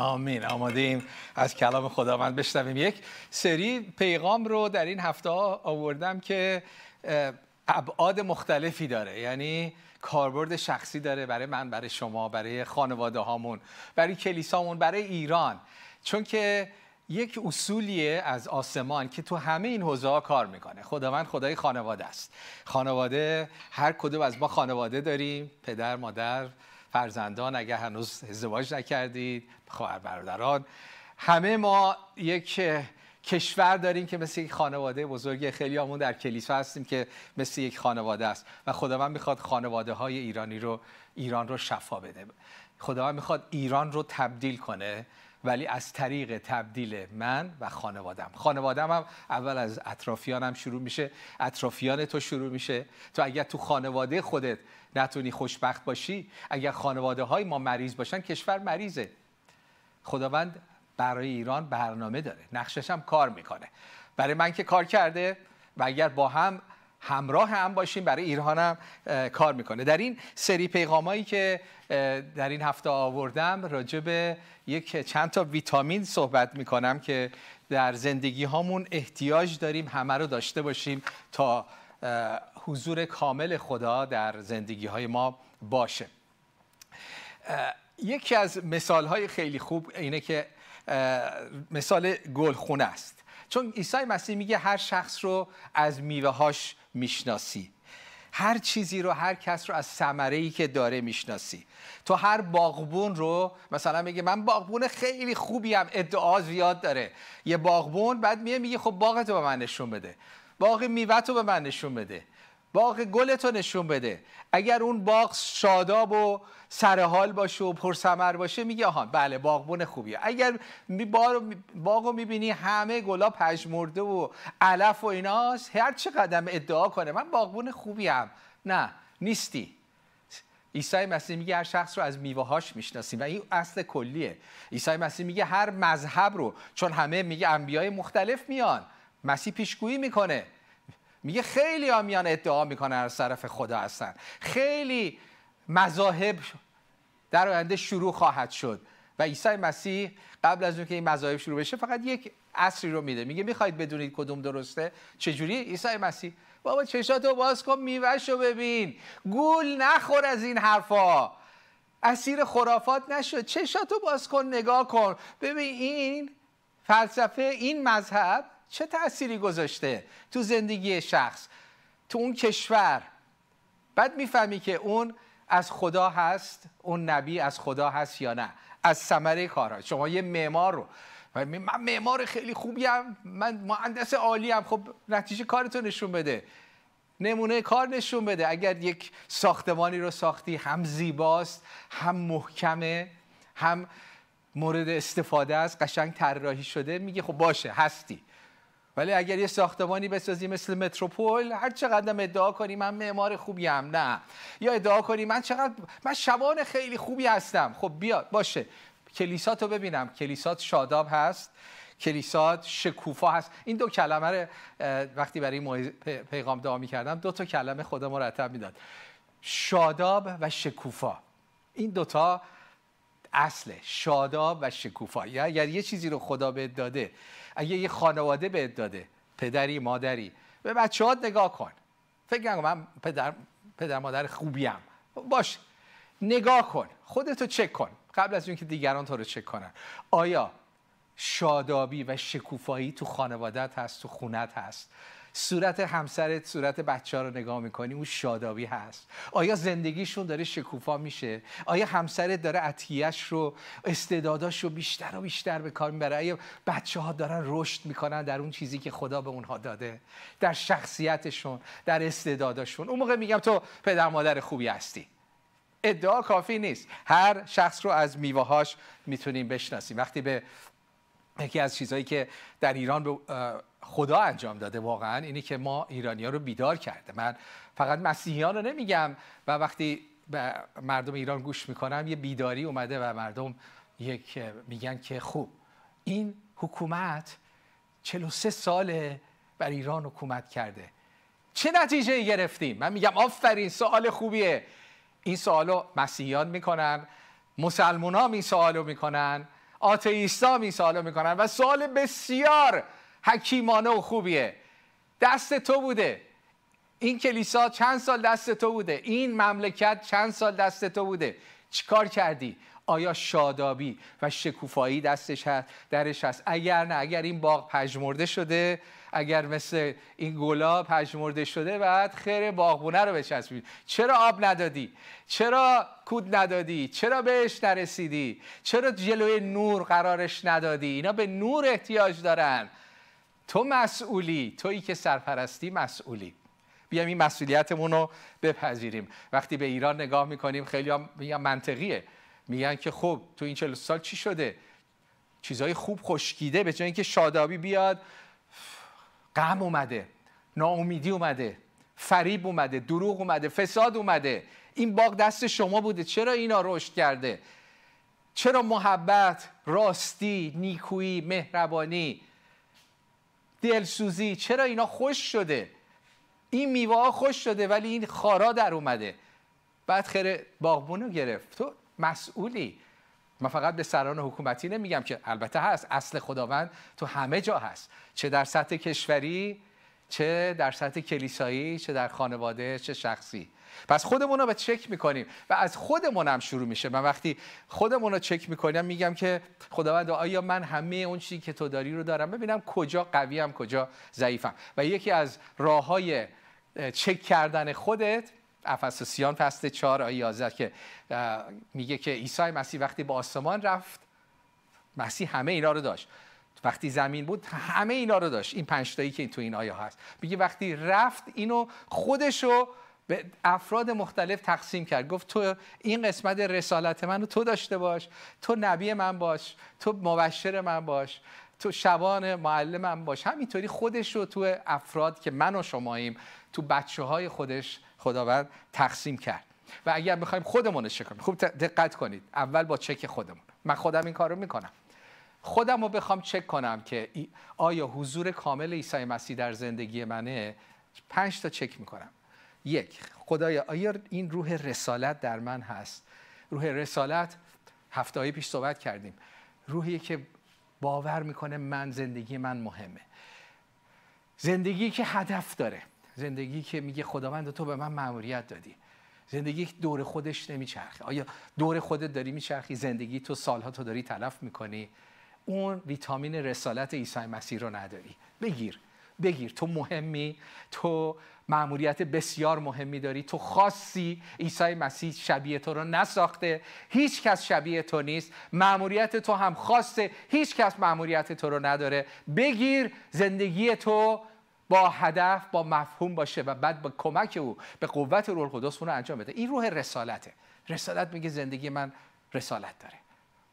آمین. آماده ایم از کلام خداوند بشنویم. یک سری پیغام رو در این هفته آوردم که ابعاد مختلفی داره. یعنی کاربرد شخصی داره برای من برای شما برای خانواده هامون برای کلیسامون برای ایران. چون که یک اصولیه از آسمان که تو همه این حوزه ها کار می‌کنه. خداوند خدای خانواده است. خانواده هر کدوم از ما خانواده داریم. پدر مادر فرزندان اگر هنوز ازدواج نکردید خواهر برادران. همه ما یک کشور داریم که مثل یک خانواده بزرگ خیلی همون در کلیسا هستیم که مثل یک خانواده است. و خداوند می‌خواد خانواده های ایرانی رو ایران رو شفا بده. خداوند می‌خواد ایران رو تبدیل کنه. ولی از طریق تبدیل من و خانوادم. خانوادم هم اول از اطرافیانم شروع میشه. اطرافیان تو شروع میشه. تو اگر تو خانواده خودت نتونی خوشبخت باشی اگر خانواده های ما مریض باشن کشور مریضه. خداوند برای ایران برنامه داره. نقشش هم کار می‌کنه. برای من که کار کرده و اگر با هم همراه هم باشیم برای ایران هم کار می‌کنه. در این سری پیغامایی که در این هفته آوردم راجع به یک چند تا ویتامین صحبت می‌کنم که در زندگی هامون احتیاج داریم همه رو داشته باشیم تا حضور کامل خدا در زندگی های ما باشه. یکی از مثال های خیلی خوب اینه که مثال گلخونه است. چون عیسی مسیح میگه هر شخص رو از میوه هاش می‌شناسی. هر چیزی رو هر کس رو از ثمره ای که داره می‌شناسی. تو هر باغبون رو مثلا میگه من باغبون خیلی خوبی هم ادعا زیاد داره. یه باغبون بعد میگه میگه خب باغ تو به من نشون بده. باغ میوه تو به من نشون بده. باغ گل تو نشون بده. اگر اون باغ شاداب و سرحال باشه و پرثمر باشه میگه آها بله باغبون خوبیه. اگر باغ رو می‌بینی همه گلا پژمرده و علف و ایناست هر چه قدم ادعا کنه من باغبون خوبیم. نه نیستی. عیسی مسیح میگه هر شخص رو از میوه‌هاش می‌شناسیم و این اصل کلیه. عیسی مسیح میگه هر مذهب رو چون همه میگه انبیای مختلف میان مسیح پیشگویی می‌کنه. میگه خیلی ها میان ادعا می‌کنن از طرف خدا هستن. خیلی مذاهب در آینده شروع خواهد شد. و عیسی مسیح قبل از اینکه این مذاهب شروع بشه فقط یک اصری رو میده. میگه می‌خواید بدونید کدوم درسته؟ چجوری؟ عیسی مسیح بابا چشاتو باز کن میوهشو ببین. گول نخور از این حرفا. اسیر خرافات نشد. چشاتو باز کن نگاه کن. ببین این فلسفه این مذهب چه تأثیری گذاشته تو زندگی شخص تو اون کشور؟ بعد می‌فهمی که اون از خدا هست اون نبی از خدا هست یا نه؟ از ثمره کارها شما یه معمار رو. من معمار خیلی خوبیم من مهندس عالی هم خب نتیجه کارتو نشون بده. نمونه کار نشون بده. اگر یک ساختمانی رو ساختی هم زیباست هم محکمه هم مورد استفاده است قشنگ طراحی شده میگه خب باشه هستی. ولی اگر یه ساختمانی بسازی مثل متروپول هر چقدر ادعا کنی من معمار خوبی هم نه. یا ادعا کنی من چقدر من شبان خیلی خوبی هستم. خب بیا باشه. کلیسات رو ببینم. کلیسات شاداب هست. کلیسات شکوفا هست. این دو کلمه رو وقتی برای پیغام دعا کردم دو تا کلمه خدا مرتب می‌داد. شاداب و شکوفا. این دوتا اصله. شاداب و شکوفا. یا اگر یه چیزی رو خدا بهت داده اگه یه خانواده بهت داده پدری مادری. به بچه ها نگاه کن. فکر کنم من پدر, پدر مادر خوبیم. باش. نگاه کن. خودتو چک کن. قبل از اینکه دیگران تو رو چک کنن. آیا شادابی و شکوفایی تو خانوادت هست تو خونت هست؟ صورت همسرت صورت بچه ها رو نگاه می‌کنی اون شادابی هست. آیا زندگیشون داره شکوفا میشه؟ آیا همسرت داره عطیهش رو استعداداش رو بیشتر و بیشتر به کار می‌بره؟ آیا بچه ها دارن رشد می‌کنن در اون چیزی که خدا به اونها داده؟ در شخصیتشون در استعداداشون. اون موقع میگم تو پدر مادر خوبی هستی. ادعا کافی نیست. هر شخص رو از میوههاش می‌تونیم بشناسیم. وقتی به یکی از چیزهایی که در ایران به خدا انجام داده واقعا. اینی که ما ایرانی ها رو بیدار کرده من فقط مسیحیان رو نمیگم. و وقتی به مردم ایران گوش می‌کنم یه بیداری اومده و مردم یک میگن که خوب این حکومت 43 ساله بر ایران حکومت کرده. چه نتیجه گرفتیم؟ من میگم آفرین سوال خوبیه. این سوالو مسیحیان می‌کنن مسلمان ها این سوالو می‌کنن آتئیستا میسالو می‌کنن. و سوال بسیار حکیمانه و خوبیه. دست تو بوده. این کلیسا چند سال دست تو بوده؟ این مملکت چند سال دست تو بوده؟ چیکار کردی؟ آیا شادابی و شکوفایی دستش هست؟ درش هست. اگر نه اگر این باغ پژمرده شده اگر مثل این گلاب پژمرده شده بعد خیر باغبونه رو بچسبید. چرا آب ندادی؟ چرا کود ندادی؟ چرا بهش نرسیدی؟ چرا جلوی نور قرارش ندادی؟ اینا به نور احتیاج دارن. تو مسئولی تویی که سرپرستی مسئولی. بیایم این مسئولیتمون رو بپذیریم. وقتی به ایران نگاه می‌کنیم خیلی هم میگن منطقیه. میگن که خب تو این چل سال چی شده؟ چیزهای خوب خشکیده. به جای اینکه شادابی بیاد غم اومده ناامیدی اومده فریب اومده دروغ اومده فساد اومده. این باغ دست شما بوده. چرا اینا رشد کرده؟ چرا محبت راستی نیکویی مهربانی دلسوزی. چرا اینا خوش شده؟ این میوه ها خوش شده ولی این خارا در اومده. بعد خیر باغبونو گرفت. تو مسئولی. من فقط به سران حکومتی نمیگم که البته هست. اصل خداوند تو همه جا هست. چه در سطح کشوری چه در سطح کلیسایی چه در خانواده چه شخصی. پس خودمون رو به چک می‌کنیم و از خودمون هم شروع میشه. من وقتی خودمون رو چک می‌کنم میگم که خداوند آیا من همه اون چیزی که تو داری رو دارم؟ ببینم کجا قویم کجا ضعیفم. و یکی از راه های چک کردن خودت افسوسیان فصل 4 آیه 11 که میگه که عیسی مسیح وقتی با آسمان رفت مسیح همه اینا رو داشت. وقتی زمین بود همه اینا رو داشت. این پنج تایی که تو این آیه هست. میگه وقتی رفت اینو خودشو به افراد مختلف تقسیم کرد. گفت تو این قسمت رسالت منو تو داشته باش تو نبی من باش تو مبشر من باش تو شبان معلم من باش. همینطوری خودش رو تو افراد که من و شماییم تو بچه های خودش خداوند تقسیم کرد. و اگر بخوایم خودمون چک کنیم. خوب دقت کنید. اول با چک خودمون. من خودم این کارو می‌کنم. خودم رو بخوام چک کنم که آیا حضور کامل عیسی مسیح در زندگی منه؟ پنج تا چک می‌کنم. یک خدایا آیا این روح رسالت در من هست؟ روح رسالت هفته پیش صحبت کردیم. روحی که باور می‌کنه من زندگی من مهمه. زندگی که هدف داره. زندگی که میگه خداوند تو به من مأموریت دادی. زندگی که دور خودش نمیچرخه. آیا دور خودت داری میچرخی؟ زندگی تو سالها تو داری تلف می‌کنی. اون ویتامین رسالت عیسی مسیح رو نداری. بگیر. بگیر. تو مهمی تو معمولیت بسیار مهمی داری. تو خاصی عیسی مسیح شبیه تو رو نساخته. هیچ کس شبیه تو نیست. معمولیت تو هم خاصه. هیچ کس معمولیت تو رو نداره. بگیر زندگی تو با هدف با مفهوم باشه و بعد با کمک او به قوت روح القدس اون رو انجام بده. این روح رسالته. رسالت میگه زندگی من رسالت داره.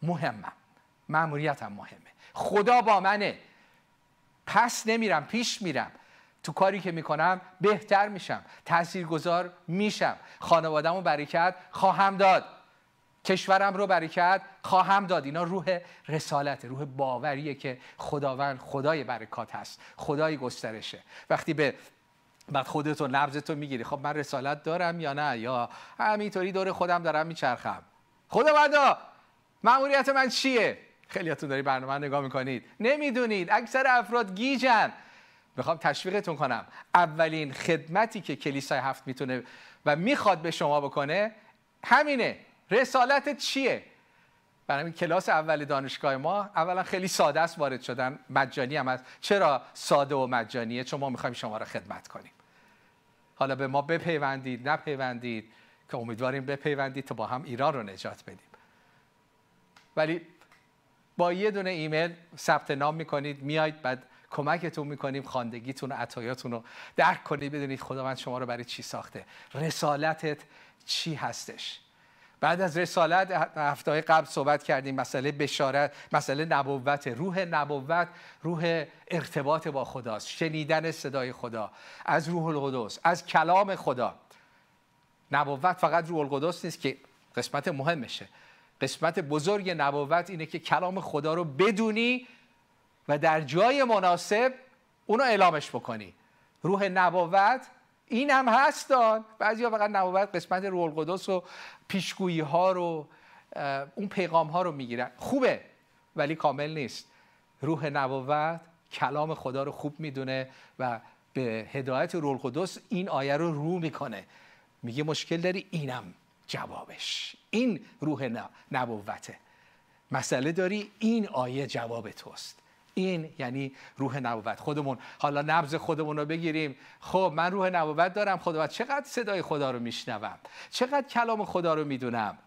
مهمم. معمولیتم مهمه. خدا با منه. پس نمیرم پیش میرم. تو کاری که می‌کنم بهتر میشم تاثیرگذار میشم. خانوادهمو برکت خواهم داد. کشورم رو برکت خواهم داد. اینا روح رسالت روح باوریه که خداوند خدای برکات هست خدای گسترشه. وقتی به بعد خودتو نبضتو می‌گیری خب من رسالت دارم یا نه؟ یا همینطوری دور خودم دارم میچرخم. خداوندا مأموریت من چیه؟ خیلیاتون داری برنامه نگاه می‌کنید. نمی‌دونید. اکثر افراد گیجن. می‌خوام تشویقتون کنم. اولین خدمتی که کلیسای هفت می‌تونه و می‌خواد به شما بکنه همینه. رسالت چیه؟ برای کلاس اول دانشگاه ما اولا خیلی ساده است وارد شدن. مجانی هم هست. چرا ساده و مجانیه؟ چون ما می‌خوایم شما را خدمت کنیم. حالا به ما بپیوندید نپیوندید که امیدواریم بپیوندید تا با هم ایران رو نجات بدیم. ولی با یه دونه ایمیل ثبت نام می‌کنید میاید بعد کمکتون می‌کنیم خواندگیتون و عطایاتون رو درک کنید بدونید خداوند شما رو برای چی ساخته. رسالتت چی هستش؟ بعد از رسالت هفته قبل صحبت کردیم مسئله بشارت مسئله نبوت روح نبوت روح ارتباط با خداست شنیدن صدای خدا از روح القدس از کلام خدا. نبوت فقط روح القدس نیست که قسمت مهمشه. قسمت بزرگ نبوت اینه که کلام خدا رو بدونی و در جای مناسب اونو اعلامش بکنی. روح نبوت این هم هستان بعضی ها فقط نبوت قسمت روح القدس و پیشگویی ها رو اون پیغام ها رو می‌گیرن. خوبه ولی کامل نیست. روح نبوت کلام خدا رو خوب می‌دونه و به هدایت روح القدس این آیه رو رو می‌کنه. میگه مشکل داری؟ اینم. جوابش. این روح نبوته. مسئله داری این آیه جواب توست. این یعنی روح نبوت. خودمون حالا نبز خودمون رو بگیریم. خب من روح نبوت دارم خدا چقدر صدای خدا رو میشنوم؟ چقدر کلام خدا رو می‌دونم؟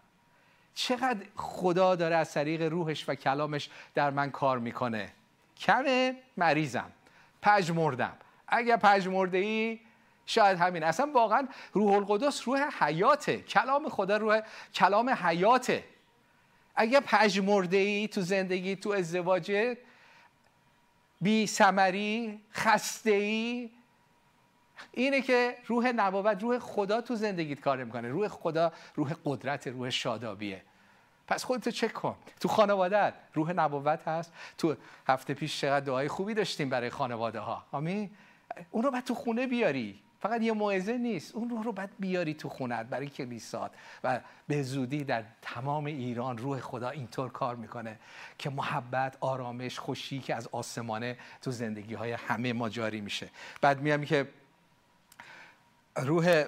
چقدر خدا داره از طریق روحش و کلامش در من کار می‌کنه؟ کمه؟ مریضم. پژمردم اگر پژمرده ای شاید همین. اصلا واقعا روح القدس روح حیاته. کلام خدا روح کلام حیاته. اگر پژمرده ای تو زندگی تو ازدواجت بی سمری خسته ای اینه که روح نبوت روح خدا تو زندگیت کار می‌کنه روح خدا روح قدرت روح شادابیه. پس خودتو چک کن. تو خانوادت روح نبوت هست. تو هفته پیش چقدر دعای خوبی داشتیم برای خانواده ها آمین؟ اون رو باید تو خونه بیاری. فقط یه موعظه نیست. اون روح رو باید بیاری تو خونت برای کلیسات و به زودی در تمام ایران روح خدا اینطور کار می‌کنه که محبت آرامش خوشی که از آسمانه تو زندگی های همه ما جاری میشه. بعد میام که روح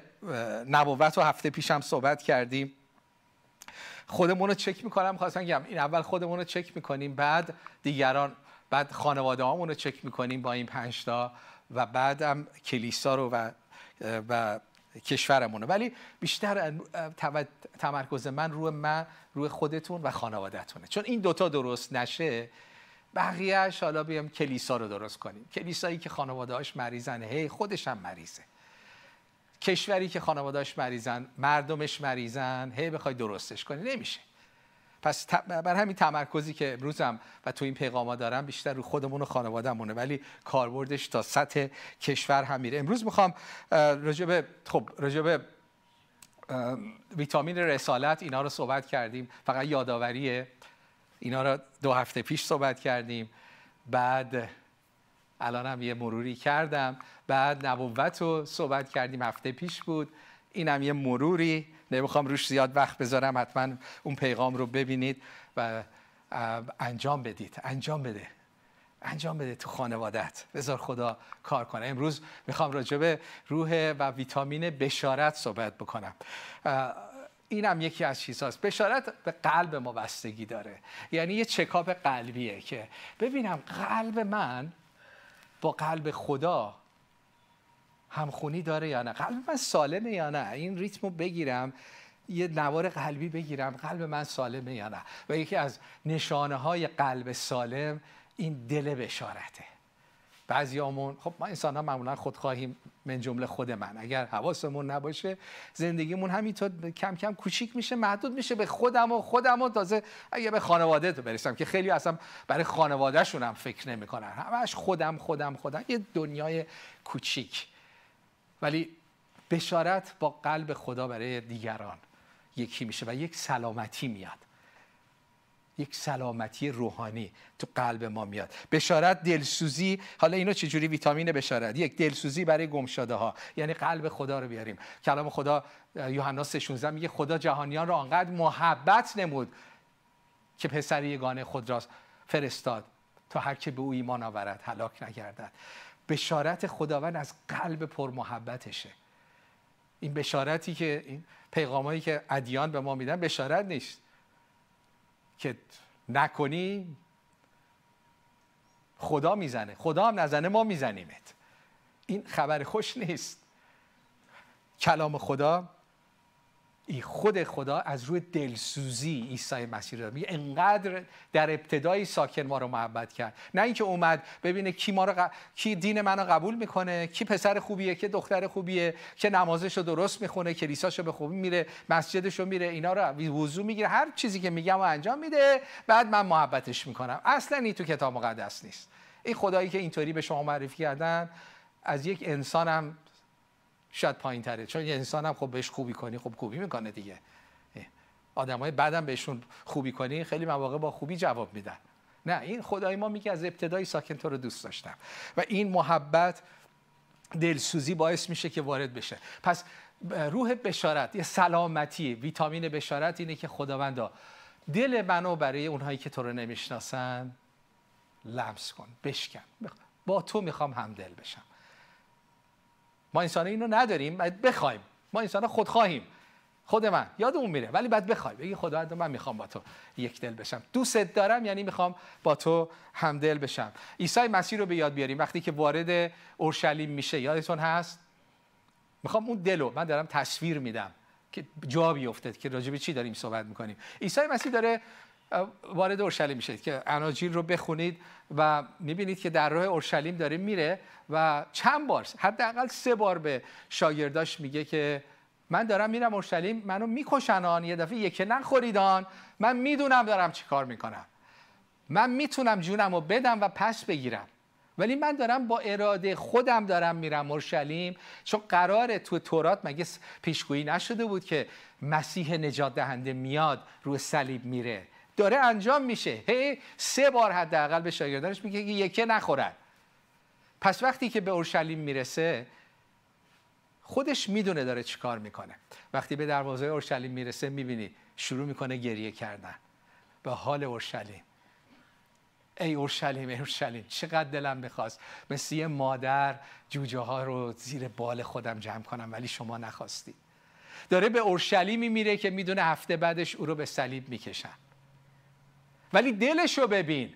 نبوت رو هفته پیشم صحبت کردیم. خودمون رو چک می‌کنم خواستم بگم این اول خودمون رو چک می‌کنیم بعد دیگران بعد خانواده رو چک می‌کنیم با این پنج تا و بعدم کلیسا رو و و کشورمونه. ولی بیشتر تمرکز من روی من روی خودتون و خانوادهتونه. چون این دوتا درست نشه بقیهش حالا بیام کلیسا رو درست کنیم. کلیسایی که خانوادهاش مریضن هی خودش هم مریضه. کشوری که خانوادهاش مریضن مردمش مریضن هی بخوای درستش کنی. نمیشه. پس بر همین تمرکزی که امروزم و تو این پیغاما دارم بیشتر رو خودمون و خانوادهمونه. ولی کاربردش تا سطح کشور هم میره امروز می‌خوام راجب خب راجب ویتامین رسالت اینا رو صحبت کردیم. فقط یادآوریه اینا رو دو هفته پیش صحبت کردیم. بعد الان هم یه مروری کردم. بعد نبوت رو صحبت کردیم. هفته پیش بود. اینم یه مروری. نمی‌خوام روش زیاد وقت بذارم حتما اون پیغام رو ببینید و انجام بدید. انجام بده. انجام بده تو خانوادت بذار خدا کار کنه. امروز می‌خوام راجع به روح و ویتامین بشارت صحبت بکنم. اینم یکی از چیزهاست. بشارت به قلب ما بستگی داره. یعنی یه چکاپ قلبیه که ببینم قلب من با قلب خدا همخونی داره یا نه؟ قلب من سالمه یا نه؟ این ریتمو بگیرم یه نوار قلبی بگیرم قلب من سالمه یا نه؟ و یکی از نشانه های قلب سالم این دل بشارته. بعضیامون خب ما انسان ها معمولا خودخواهیم من جمله خود من. اگر حواسمون نباشه زندگیمون همینطور کم کم کوچیک میشه محدود میشه به خودم و خودم و تازه اگه به خانواده تو برسم که خیلی اصلا برای خانوادهشون هم فکر نمی‌کنن. همش خودم خودم خودم. یه دنیای کوچیک. ولی بشارت با قلب خدا برای دیگران یکی میشه و یک سلامتی میاد. یک سلامتی روحانی تو قلب ما میاد. بشارت دلسوزی حالا اینو چجوری ویتامین بشارت؟ یک دلسوزی برای گمشاده ها یعنی قلب خدا رو بیاریم. کلام خدا یوحنا 3:16 میگه خدا جهانیان را آنقدر محبت نمود که پسر یگانه خود را فرستاد تا هر که به او ایمان آورد هلاک نگردد. بشارت خداوند از قلب پر محبتشه این بشارتی که این پیغامایی که ادیان به ما میدن بشارت نیست. که نکنی خدا می‌زنه. خدا هم نزنه ما میزنیمت. این خبر خوش نیست. کلام خدا ای خود خدا از روی دلسوزی عیسی مسیح رو میگه انقدر در ابتدای ساکن ما رو محبت کرد. نه اینکه اومد ببینه کی ما رو کی دین منو قبول می‌کنه کی پسر خوبیه کی دختر خوبیه که نمازش رو درست می‌خونه کلیساشو به خوبی میره مسجدش رو میره اینا رو وضو می‌گیره. هر چیزی که میگم و انجام میده بعد من محبتش می‌کنم. اصلا این تو کتاب مقدس نیست. این خدایی که اینطوری به شما معرفی کردن از یک انسانم شاید پایین تره چون یه انسان هم خب بهش خوبی کنی خب خوبی می‌کنه دیگه. آدم های بعدم بهشون خوبی کنی خیلی مواقع با خوبی جواب میدن. نه این خدای ما میگه از ابتدای ساکن تو رو دوست داشتم. و این محبت دلسوزی باعث میشه که وارد بشه. پس روح بشارت یه سلامتی ویتامین بشارت اینه که خداوندا دل منو برای اونهایی که تو رو نمی‌شناسن لمس کن بشکن. با تو می‌خوام همدل بشم. ما انسان اینو نداریم باید بخوایم. ما انسان خودخواهیم. خود من. یادمون میره. ولی بعد بخوای. بگی خدا من می‌خوام با تو یک دل بشم. دوستت دارم یعنی می‌خوام با تو همدل بشم. عیسی مسیح رو به یاد بیاریم. وقتی که وارد اورشلیم میشه یادتون هست؟ می‌خوام اون دلو من دارم تصویر میدم که جا بیفته که راجع به چی داریم صحبت می‌کنیم. عیسی مسیح داره وارد اورشلیم میشه که اناجیل رو بخونید و می‌بینید که در راه اورشلیم داره میره و چند بار حداقل سه بار به شاگرداش میگه که من دارم میرم اورشلیم منو میکشنان یه دفعه یک نخوریدان من می‌دونم دارم چی کار می‌کنم. من می‌تونم جونم رو بدم و پس بگیرم. ولی من دارم با اراده خودم دارم میرم اورشلیم چون قراره تو تورات مگه پیشگویی نشده بود که مسیح نجات دهنده میاد روی صلیب میره. داره انجام میشه. هی سه بار حداقل به شاگردانش میگه که یکه نخورن. پس وقتی که به اورشلیم می‌رسه خودش می‌دونه داره چیکار می‌کنه. وقتی به دروازه اورشلیم می‌رسه می‌بینی شروع می‌کنه گریه کردن. به حال اورشلیم. ای اورشلیم ای اورشلیم چقدر دلم می‌خواست مثل یه مادر جوجه ها رو زیر بال خودم جمع کنم ولی شما نخواستی. داره به اورشلیمی میره که می‌دونه هفته بعدش او رو به صلیب می‌کشن. ولی دلش رو ببین.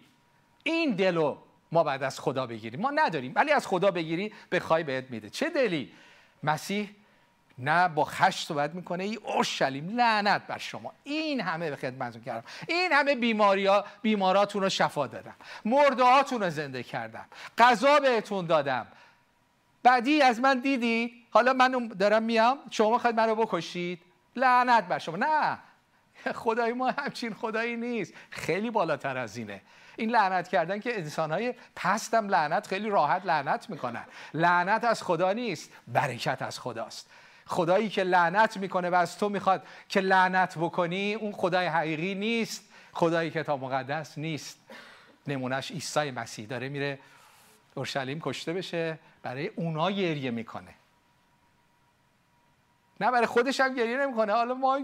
این دلو ما بعد از خدا بگیریم. ما نداریم. ولی از خدا بگیری بخوای بهت میده. چه دلی؟ مسیح نه با خش صحبت می‌کنه. ای اورشلیم لعنت بر شما. این همه به خدمتتون کردم. این همه بیماری ها بیماراتون رو شفا دادم. مرده رو زنده کردم. غذا بهتون دادم. بعدی از من دیدید؟ حالا من دارم میام. شما خواهید من رو بکشید؟ لعنت بر شما. نه. خدای ما همچین خدایی نیست. خیلی بالاتر از اینه. این لعنت کردن که انسانهای پستم لعنت خیلی راحت لعنت می‌کنن. لعنت از خدا نیست برکت از خداست. خدایی که لعنت می‌کنه و از تو می‌خواد که لعنت بکنی اون خدای حقیقی نیست. خدای کتاب مقدس نیست. نمونهش عیسی مسیح داره میره اورشلیم کشته بشه برای اونا گریه می‌کنه. نه برای خودش هم گریه نمی‌کنه. حالا ما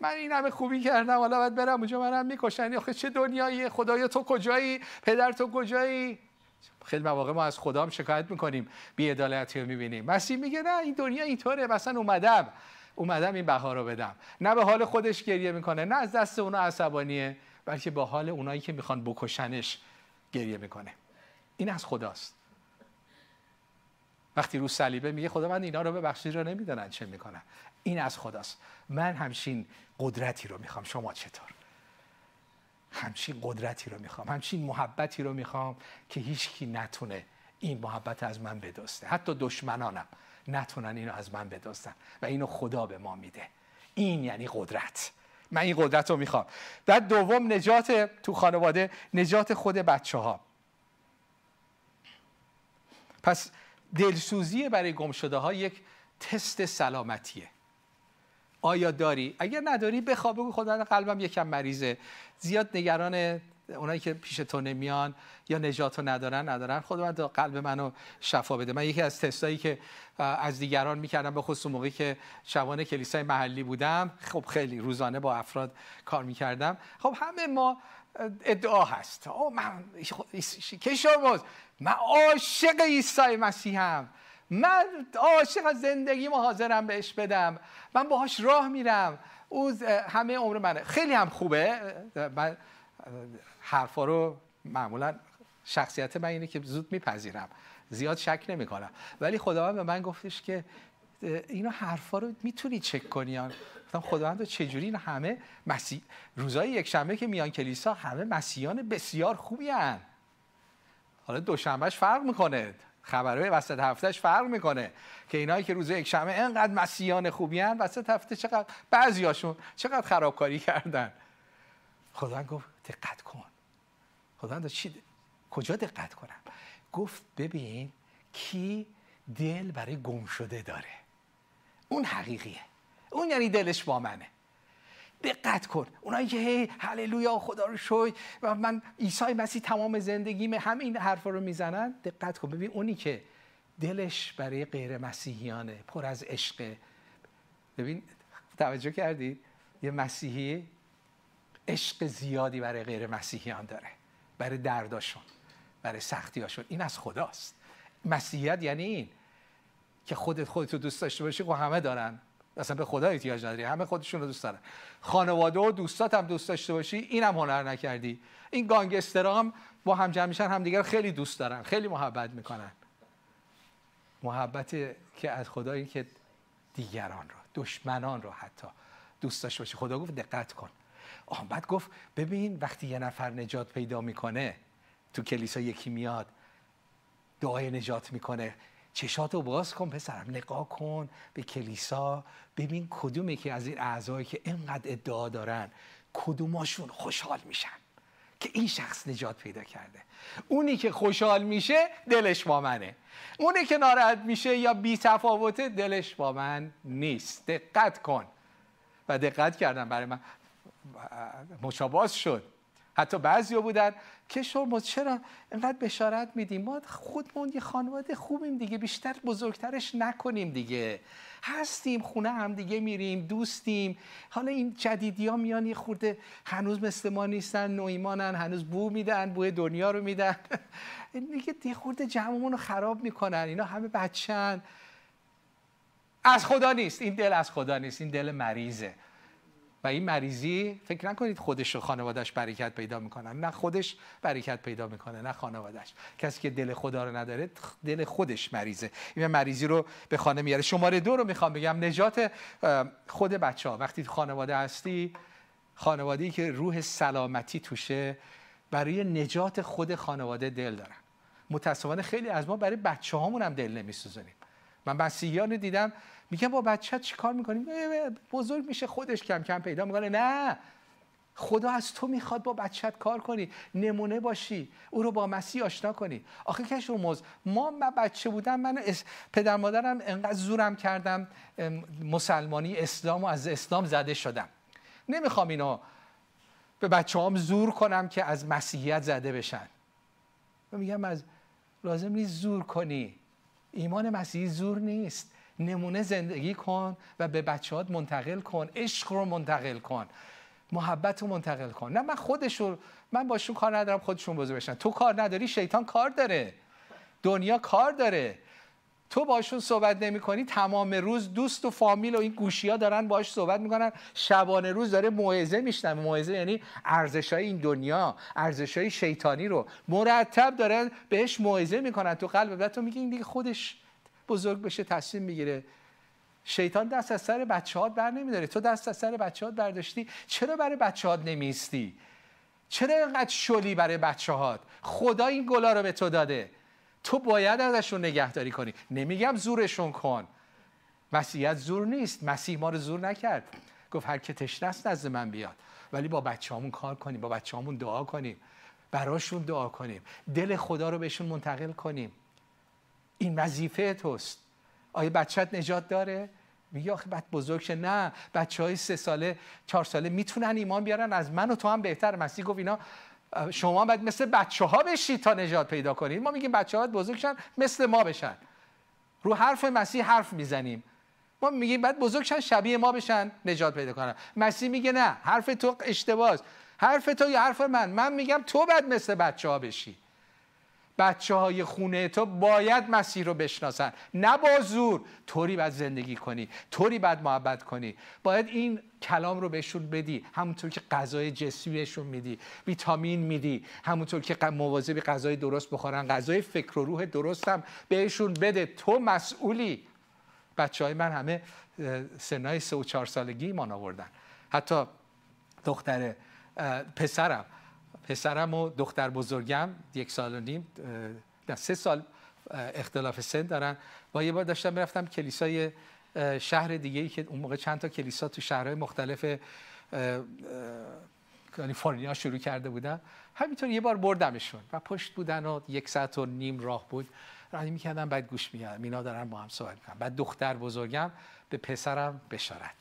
من این همه خوبی کردم حالا باید برم اونجا منم می‌کشن. آخه چه دنیایی خدایا تو کجایی؟ پدر تو کجایی؟ خیلی مواقع ما از خدا هم شکایت می‌کنیم بی‌عدالتی رو می‌بینیم. مسیح میگه نه این دنیا اینطوره. مثلا اومدم. اومدم این بها رو بدم. نه به حال خودش گریه می‌کنه نه از دست اونا عصبانیه بلکه به حال اونایی که می‌خوان بکشنش گریه می‌کنه. این از خداست. وقتی رو صلیبه میگه خدا من اینا رو ببخشید رو نمی‌دونن چه می‌کنن. این از خداست. من همچین قدرتی رو می‌خوام. شما چطور؟ همچین قدرتی رو می‌خوام. همچین محبتی رو می‌خوام که هیچکی نتونه این محبت از من بدسته حتی دشمنانم نتونن اینو از من بدزدن و اینو خدا به ما میده. این یعنی قدرت. من این قدرت رو می‌خوام. در دوم نجات تو خانواده نجات خود بچه ها پس دلسوزی برای گم شده ها یک تست سلامتیه. آیا داری؟ اگر نداری بخواب بگو خدا قلبم یکم مریضه. زیاد نگران اونایی که پیش تو نمیان یا نجات رو ندارن ندارن. خدا من قلب منو شفا بده. من یکی از تستایی که از دیگران می‌کردم به خصوص موقعی که شبانه کلیسای محلی بودم. خب خیلی روزانه با افراد کار می‌کردم. خب همه ما ادعا هست. او من کشورموز من عاشق عیسی مسیحم. من عاشق زندگی ما حاضرم بهش بدم. من باهاش راه میرم. او همه عمر منه. خیلی هم خوبه. من حرفا رو معمولا شخصیت من اینه که زود میپذیرم. زیاد شک نمی کنم ولی خداوند به من گفتش که اینا حرفا رو می‌تونی چک کنی. گفتم خداوند چجوری این همه مسیح روزای یک شنبه که میان کلیسا همه مسیحیان بسیار خوبی هن. حالا دوشنبهش فرق می‌کنه. خبرهای وسط هفتهش فرق می‌کنه که اینایی که روز یک شنبه انقدر مسیحیان خوبی هن وسط هفته چقدر بعضیاشون چقدر خرابکاری کردن. خدا گفت دقت کن. خدا چی کجا دقت کنم؟ گفت ببین کی دل برای گم شده داره. اون حقیقیه. اون یعنی دلش با منه. دقت کن. اونایی که هی هللویا خدا رو شوی و من عیسی مسیح تمام زندگیم همین این حرفا رو می‌زنن. دقت کن. ببین اونی که دلش برای غیر مسیحیانه پر از عشق. ببین توجه کردید یه مسیحی عشق زیادی برای غیر مسیحیان داره. برای درداشون برای سختیاشون. این از خداست. مسیحیت یعنی این که خودت خودتو دوست داشته باشی خب همه دارن. اصلا به خدا احتیاج نداری. همه خودشون رو دوست دارن. خانواده و دوستات هم دوست داشته باشی اینم هنر نکردی. این گانگسترها هم با هم جمع میشن همدیگر خیلی دوست دارن. خیلی محبت می‌کنن. محبت که از خدایی که دیگران رو دشمنان رو حتی دوست داشته باشی. خدا گفت دقت کن. بعد گفت ببین وقتی یه نفر نجات پیدا می‌کنه تو کلیسا یکی میاد دعای نجات می‌کنه. چشاتو باز کن پسرم نگاه کن به کلیسا. ببین کدومی که از این اعضایی که اینقدر ادعا دارن کدوماشون خوشحال میشن که این شخص نجات پیدا کرده. اونی که خوشحال میشه دلش با منه. اونی که ناراحت میشه یا بی تفاوته دلش با من نیست. دقت کن. و دقت کردم برای من. مشاباز شد. حتی بعضی بودن که شما چرا اینقدر بشارت میدیم؟ ما خودمون یه خانواده خوبیم دیگه بیشتر بزرگترش نکنیم دیگه. هستیم خونه هم دیگه میریم دوستیم. حالا این جدیدی ها میان یه خورده هنوز مثل ما نیستن نویمانن هنوز بو میدن بوی دنیا رو میدن. دیگه یه خورده جمعمون رو خراب می‌کنن. اینا همه بچن از خدا نیست. این دل از خدا نیست. این دل مریضه. و این مریضی فکر نکنید خودش و خانوادهش برکت پیدا می‌کنن نه خودش برکت پیدا می‌کنه نه خانوادهش کسی که دل خدا رو نداره دل خودش مریضه. این مریضی رو به خانه میاره. شماره دو رو می‌خوام بگم. نجات خود بچه ها وقتی خانواده هستی خانواده‌ای که روح سلامتی توشه برای نجات خود خانواده دل دارن. متاسفانه خیلی از ما برای بچه هامون هم دل نمیسوزونیم. من مسیحیان دیدم. میگن با بچه چی کار می‌کنیم بزرگ میشه خودش کم کم پیدا می‌کنه. نه. خدا از تو می‌خواد با بچت کار کنی. نمونه باشی. او رو با مسیح آشنا کنی. آخه کش موز. ما من بچه بودم من پدر مادرم انقدر زورم کردم مسلمانی اسلام و از اسلام زده شدم. نمی‌خوام اینو به بچه هم زور کنم که از مسیحیت زده بشن. و میگم از لازم نیست زور کنی. ایمان مسیحی زور نیست. نمونه زندگی کن و به بچهات منتقل کن عشق رو منتقل کن محبت رو منتقل کن. نه من خودشون من باشون کار ندارم خودشون بزرگ بشن. تو کار نداری شیطان کار داره. دنیا کار داره. تو باشون صحبت نمی کنی تمام روز دوست و فامیل و این گوشی ها دارن باش صحبت می‌کنن. شبانه روز داره موعظه میشنم موعظه یعنی ارزش های این دنیا ارزش های شیطانی رو. مرتب دارن بهش موعظه می‌کنن. تو قلب تو میگی این دیگه خودش بزرگ بشه تصمیم می‌گیره. شیطان دست از سر بچه هات بر نمیداره. تو دست از سر بچه هات برداشتی. چرا برای بچه هات نمیستی چرا اینقدر شلی برای بچه هات؟ خدا این گلا رو به تو داده. تو باید ازشون نگهداری کنی. نمیگم زورشون کن. مسیحیت زور نیست. مسیح ما رو زور نکرد. گفت هر که تشنه است نزد من بیاد. ولی با بچه همون کار کنیم. با بچه همون دعا کنیم. براشون دعا کنیم. دل خدا رو بهشون منتقل کنیم. این وظیفه توست. آیا بچت نجات داره؟ میگه آخه بعد بزرگ شه. نه بچه های سه ساله چهار ساله می‌تونن ایمان بیارن. از من و تو هم بهتر. مسیح گفت اینا شما باید مثل بچه ها بشید تا نجات پیدا کنید ما میگیم بچه ها بزرگ شن مثل ما بشن. رو حرف مسیح حرف می‌زنیم. ما میگیم بعد بزرگ شن شبیه ما بشن نجات پیدا کنن. مسیح میگه نه حرف تو اشتباهه حرف تو یا حرف من من میگم تو بعد مثل بچه ها بشی. بچه های خونه تو باید مسیر رو بشناسن. نه با زور. طوری باید زندگی کنی. طوری باید محبت کنی. باید این کلام رو بهشون بدی. همونطور که غذای جسمی بهشون میدی. ویتامین میدی. همونطور که مواظب غذای درست بخورن. غذای فکر و روح درست هم بهشون بده. تو مسئولی. بچه های من همه سنهای سه و چهار سالگی ایمان آوردن. حتی دختر پسرم. پسرم و دختر بزرگم یک سال و نیم سه سال اختلاف سن دارن. و یه بار داشتم می‌رفتم کلیسای شهر دیگه ای که اون موقع چند تا کلیسا تو شهرهای مختلف کالیفرنیا شروع کرده بودم همینطور یه بار بردمشون و پشت بودن و یک ساعت و نیم راه بود. راهی می‌کردم بعد گوش میگردم مینا دارن با هم صحبت می‌کنن. بعد دختر بزرگم به پسرم بشارت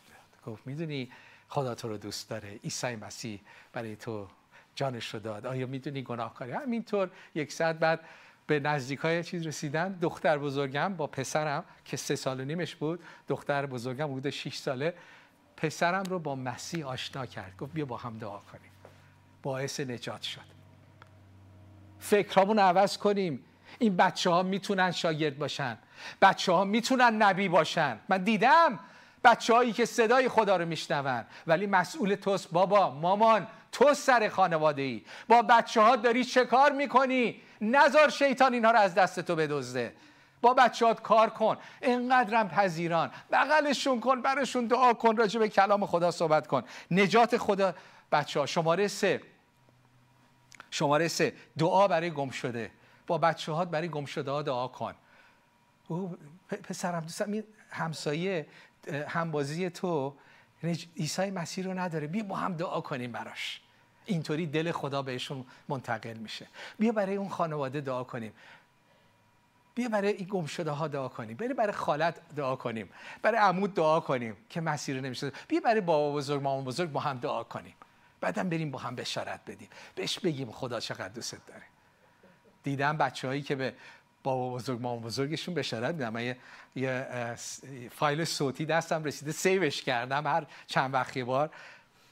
گفت می‌دونی خدا تو رو دوست داره. عیسی مسیح برای تو جانش رو داد. آیا می‌دونی گناهکاری همینطور یک ساعت بعد به نزدیک های چیز رسیدن. دختر بزرگم با پسرم که سه سال و نیمش بود. دختر بزرگم حدود 6 ساله. پسرم رو با مسیح آشنا کرد. گفت بیا با هم دعا کنیم. باعث نجات شد. فکرامون عوض کنیم. این بچه ها می‌تونن شاگرد باشن. بچه ها می‌تونن نبی باشن. من دیدم بچه هایی که صدای خدا رو میشنون. ولی مسئول توست بابا مامان تو سر خانواده ای با بچه ها داری چه کار می‌کنی؟ نزار شیطان اینها رو از دست تو بدزده. با بچهات کار کن. اینقدرم پذیران. بغلشون کن برشون دعا کن راجع به کلام خدا صحبت کن. نجات خدا. بچه ها شماره سه. شماره سه. دعا برای گم شده. با بچه هات برای گم شده ها دعا کن. او پسرم دوستم همسایه همبازی تو عیسی مسیح رو نداره. بیا با هم دعا کنیم براش. اینطوری دل خدا بهشون منتقل میشه. بیا برای اون خانواده دعا کنیم. بیا برای این گم شده ها دعا کنیم. برای برای خالت دعا کنیم. برای عمود دعا کنیم که مسیر نمیشه بیا برای بابا بزرگ مامان بزرگ با هم دعا کنیم. بعدم بریم با هم بشارت بدیم. بهش بگیم خدا چقدر دوست داره. دیدم بچه که به بابا بزرگ مامان بزرگشون بشارت میدم. من یه, فایل صوتی دستم رسیده سیوش کردم هر چند وقت بار.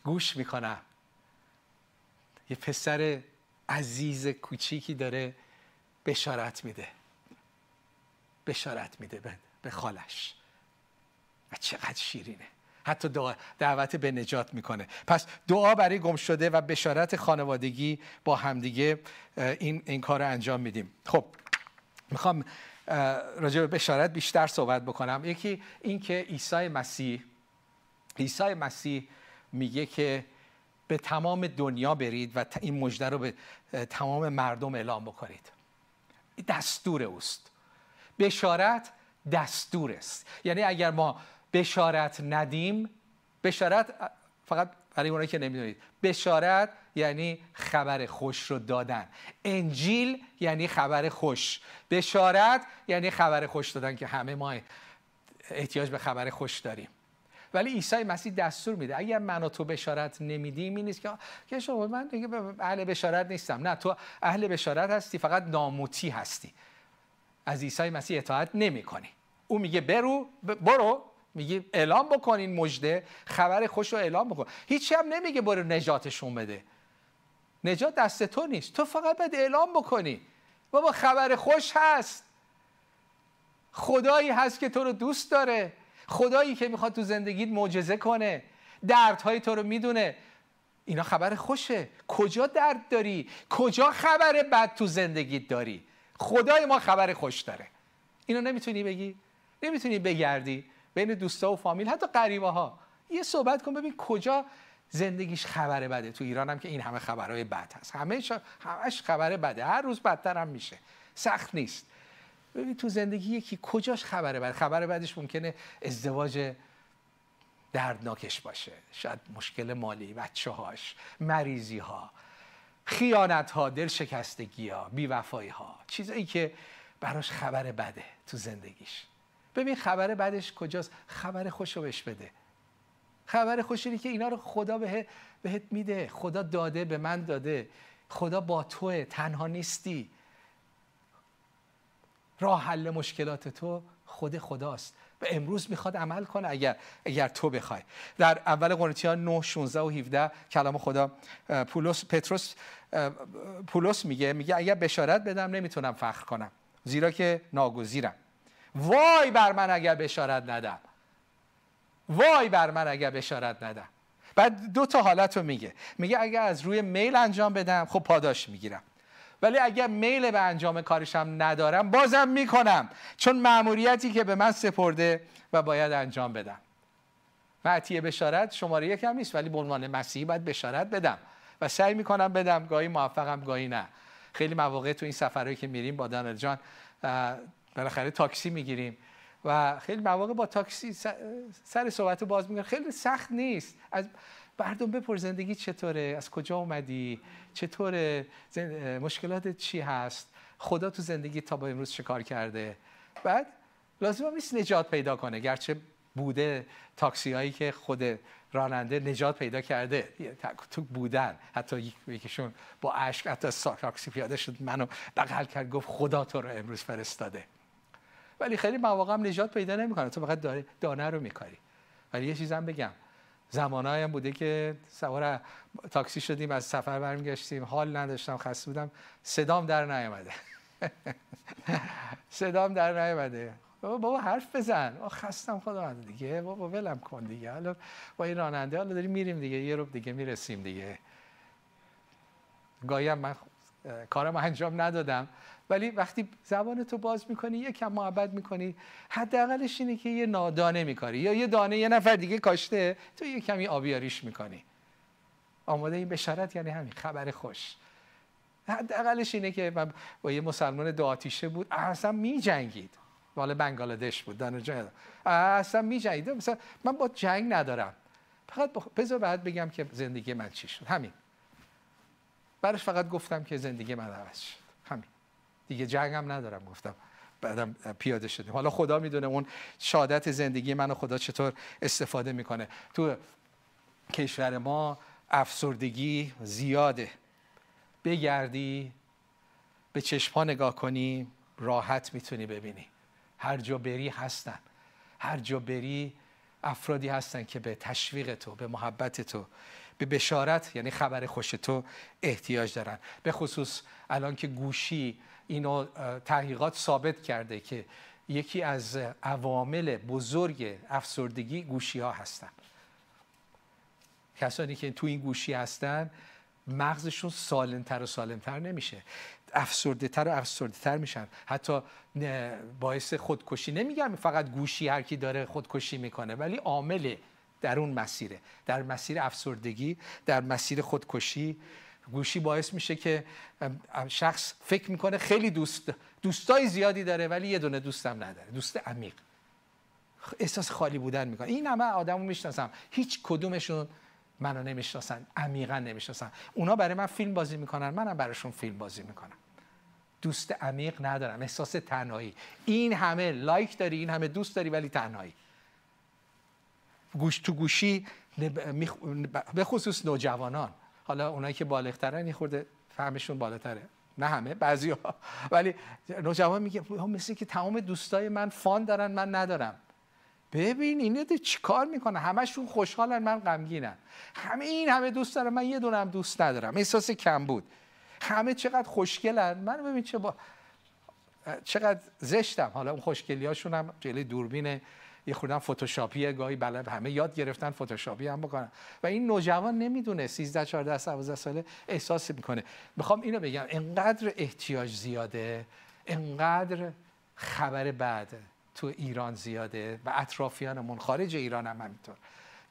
گوش می‌کنم. یه پسر عزیز کوچیکی داره بشارت میده. بشارت میده به خالش. و چقدر شیرینه. حتی دعوت به نجات می‌کنه. پس دعا برای گم شده و بشارت خانوادگی با همدیگه این, این کار رو انجام میدیم. خب. می‌خوام راجع به بشارت بیشتر صحبت بکنم. یکی این که عیسی مسیح عیسی مسیح میگه که به تمام دنیا برید و این مژده رو به تمام مردم اعلام بکنید. دستور اوست. بشارت دستور است. یعنی اگر ما بشارت ندیم بشارت فقط برای اونایی که نمی‌دونید بشارت یعنی خبر خوش رو دادن. انجیل یعنی خبر خوش. بشارت یعنی خبر خوش دادن که همه ما احتیاج به خبر خوش داریم. ولی عیسی مسیح دستور میده. اگر من و تو بشارت نمیدیم این نیست که شما من دیگه اهل بشارت نیستم. نه تو اهل بشارت هستی فقط ناموتی هستی. از عیسی مسیح اطاعت نمی کنی او میگه برو برو. میگه اعلام بکنین مجده خبر خوش رو اعلام بکن. هیچی هم نمیگه برو نجاتشون بده. نجات دست تو نیست. تو فقط باید اعلام بکنی. بابا خبر خوش هست. خدایی هست که تو رو دوست داره. خدایی که می‌خواد تو زندگیت معجزه کنه. دردهای تو رو می‌دونه. اینا خبر خوشه. کجا درد داری؟ کجا خبر بد تو زندگیت داری؟ خدای ما خبر خوش داره. اینو نمی‌تونی بگی؟ نمی‌تونی بگردی بین دوستا و فامیل؟ حتی قریبه ها یه صحبت کن ببین کجا زندگیش خبر بده. تو ایران هم که این همه خبرهای بد هست. همه همش خبر بده. هر روز بدتر هم میشه. سخت نیست. ببین تو زندگی یکی کجاش خبر بده خبر بعدش ممکنه ازدواج دردناکش باشه. شاید مشکل مالی بچه هاش مریضی ها خیانت ها دل شکستگی ها بیوفایی ها چیزایی که براش خبر بده تو زندگیش. ببین خبر بعدش کجاست؟ خبر خوش بهش بده. خبر خوشی که اینا رو خدا به بهت میده. خدا داده به من داده. خدا با توه. تنها نیستی. راه حل مشکلات تو خود خداست. و امروز می‌خواد عمل کنه اگر اگر تو بخوای. در اول قرنتیان 9 16 و 17 کلام خدا پولس پتروس پولس میگه میگه اگر بشارت بدم نمی‌تونم فخر کنم. زیرا که ناگزیرم. وای بر من اگر بشارت ندم. وای بر من اگر بشارت ندم. بعد دو تا حالت رو میگه. میگه اگر از روی میل انجام بدم خب پاداش می‌گیرم. ولی اگر میل به انجام کارشم ندارم بازم می‌کنم. چون مأموریتی که به من سپرده و باید انجام بدم. معطیه بشارت شماره یکم نیست ولی به عنوان مسیحی باید بشارت بدم. و سعی می‌کنم بدم گاهی موفقم گاهی نه. خیلی مواقع تو این سفرهایی که میریم با دانل جان بالاخره تاکسی می‌گیریم. و خیلی مواقع با تاکسی سر صحبت باز میگن خیلی سخت نیست. از مردم بپر زندگی چطوره؟ از کجا اومدی؟ چطوره؟ مشکلات چی هست؟ خدا تو زندگی تا با امروز چه کار کرده؟ بعد لازم هم نیست نجات پیدا کنه. گرچه بوده تاکسی هایی که خود راننده نجات پیدا کرده. تو بودن. حتی یکیشون با عشق حتی تاکسی پیاده شد. منو بغل کرد. گفت خدا تو رو امروز فرستاده. ولی خیلی مواقع هم نجات پیدا نمی‌کنه. تو فقط دانه رو میکاری. ولی یه چیزم بگم. زمانهایی هم بوده که سوار تاکسی شدیم از سفر برمیگشتیم. حال نداشتم خسته بودم. صدام در نیامده. صدام در نیامده. بابا حرف بزن. خستم خدا. دیگه بابا ولم کن دیگه. حالا با این راننده حالا داریم میریم دیگه. یه رو دیگه می‌رسیم دیگه. گاهی من کارم انجام ندادم. ولی وقتی زبان تو باز می‌کنی یکم محبت می‌کنی. حداقلش اینه که یه نادانه میکاری. یا یه دانه یه نفر دیگه کاشته تو یه کمی آبیاریش می‌کنی. آماده این بشارت یعنی همین خبر خوش. حداقلش اینه که من با یه مسلمان دو آتیشه بود اصلا میجنگید. مال بنگلادش بود دانشجو اصلا میجنگید. مثلا من با جنگ ندارم. فقط بذار بعد بگم که زندگی من چی شد. همین. برش فقط گفتم که زندگی من عوض شد. دیگه جنگم ندارم گفتم. بعدم پیاده شدیم. حالا خدا می‌دونه اون شادت زندگی منو خدا چطور استفاده می‌کنه. تو کشور ما افسردگی زیاده. بگردی به چشمها نگاه کنی راحت می‌تونی ببینی. هر جا بری هستن. هر جا بری افرادی هستن که به تشویق تو به محبت تو به بشارت یعنی خبر خوش تو احتیاج دارن. به خصوص الان که گوشی اینو تحقیقات ثابت کرده که یکی از عوامل بزرگ افسردگی گوشی ها هستن. کسانی که تو این گوشی هستن مغزشون سالمتر و سالمتر نمیشه. افسرده تر و افسرده تر میشن. حتی باعث خودکشی نمیگم فقط گوشی هر کی داره خودکشی می‌کنه ولی عامل در اون مسیره. در مسیر افسردگی در مسیر خودکشی. گوشی باعث میشه که شخص فکر می‌کنه خیلی دوست دوستای زیادی داره ولی یه دونه دوستم نداره. دوست عمیق. احساس خالی بودن می‌کنه. این همه آدمو می‌شناسم. هیچ کدومشون منو نمی‌شناسن. عمیقا نمی‌شناسن. اونا برای من فیلم بازی می‌کنن منم براشون فیلم بازی می‌کنم. دوست عمیق ندارم. احساس تنهایی. این همه لایک داری این همه دوست داری ولی تنهایی. گوش تو گوشی به خصوص نوجوانان. حالا اونایی که بالغترن این خورده فهمشون بالاتره. نه همه بعضی ها ولی نوجوان میگه مثل که تمام دوستای من فان دارن من ندارم. ببین اینه چی کار می‌کنه؟ همشون خوشحالن من غمگینم. همه این همه دوست دارم من یه دونم دوست ندارم. احساس کم بود. همه چقدر خوشگلن. من ببین چه با چقدر زشتم. حالا اون خوشگلی هاشون هم جلوی دوربین یه خوردن فتوشاپی گاهی بله همه یاد گرفتن فتوشاپی هم بکنن. و این نوجوان نمی‌دونه 13 14 12 ساله احساس می‌کنه. می‌خوام اینو بگم انقدر احتیاج زیاده انقدر خبر بعد تو ایران زیاده و اطرافیانمون خارج ایران هم همینطور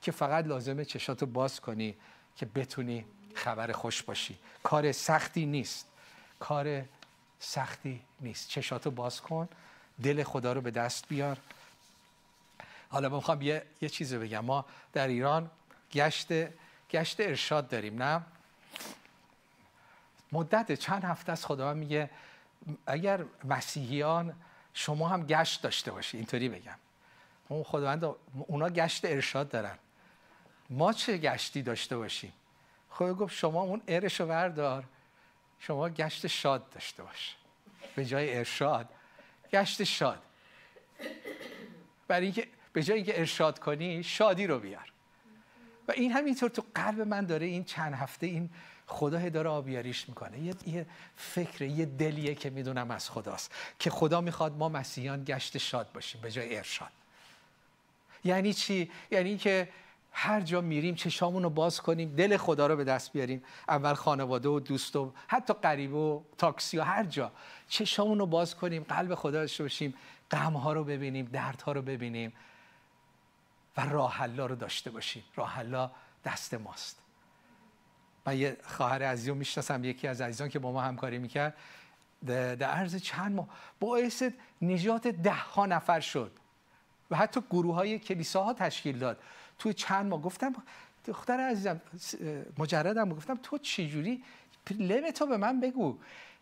که فقط لازمه چشاتو باز کنی که بتونی خبر خوش باشی. کار سختی نیست. کار سختی نیست. چشاتو باز کن. دل خدا رو به دست بیار. حالا می‌خوام یه, یه چیزی بگم. ما در ایران گشت گشت ارشاد داریم نه؟ مدت چند هفته از خدا میگه اگر مسیحیان شما هم گشت داشته باشی. اینطوری بگم. اون خداوند اونا گشت ارشاد دارن. ما چه گشتی داشته باشیم؟ خدا گفت شما اون ارشو بردار. شما گشت شاد داشته باش. به جای ارشاد. گشت شاد. برای اینکه به جای اینکه ارشاد کنی شادی رو بیار. و این همینطور تو قلب من داره این چند هفته این خدا داره آبیاریش می‌کنه. یه, یه فکر یه دلیه که می‌دونم از خداست. که خدا می‌خواد ما مسیحیان گشت شاد باشیم به جای ارشاد. یعنی چی؟ یعنی که هر جا میریم چشامون رو باز کنیم دل خدا رو به دست بیاریم. اول خانواده و دوست و حتی قریب و تاکسی و هر جا. چشامون رو باز کنیم قلب خدا داشته باشیم غم ها رو ببینیم درد ها رو ببینیم. و راه رو داشته باشیم. راه دست ماست. من یه خواهر عزیزی رو می‌شناسم یکی از عزیزان که با ما همکاری می‌کرد. در عرض چند ماه باعث نجات ده ها نفر شد و حتی گروه های کلیساها تشکیل داد. تو چند ماه گفتم دختر عزیزم مجردم گفتم تو چجوری؟ لب تو به من بگو.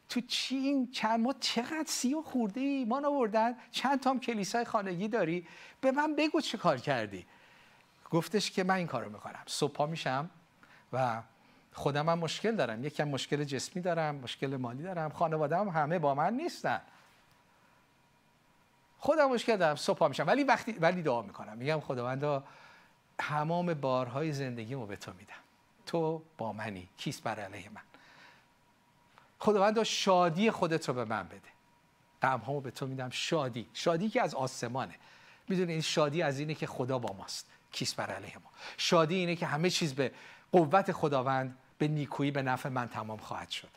تو چی این چند ماه چقدر سی و خورده ایمان آوردن چند تام کلیسای خانگی داری؟ به من بگو چه کار کردی. گفتش که من این کارو می‌کنم. صبح میشم و خودم هم مشکل دارم. یکم مشکل جسمی دارم مشکل مالی دارم. خانواده هم همه با من نیستن. خودم مشکل دارم. صبح میشم. ولی وقتی ولی دعا می‌کنم. میگم خداوندا تمام بارهای زندگیمو به تو میدم. تو با منی. کیست بر علیه من؟ خداوند شادی خودت رو به من بده. غم به تو میدم. شادی. شادی که از آسمانه. می‌دونی این شادی از اینه که خدا با ماست. کیست بر علیه ما. شادی اینه که همه چیز به قوت خداوند به نیکویی به نفع من تمام خواهد شد.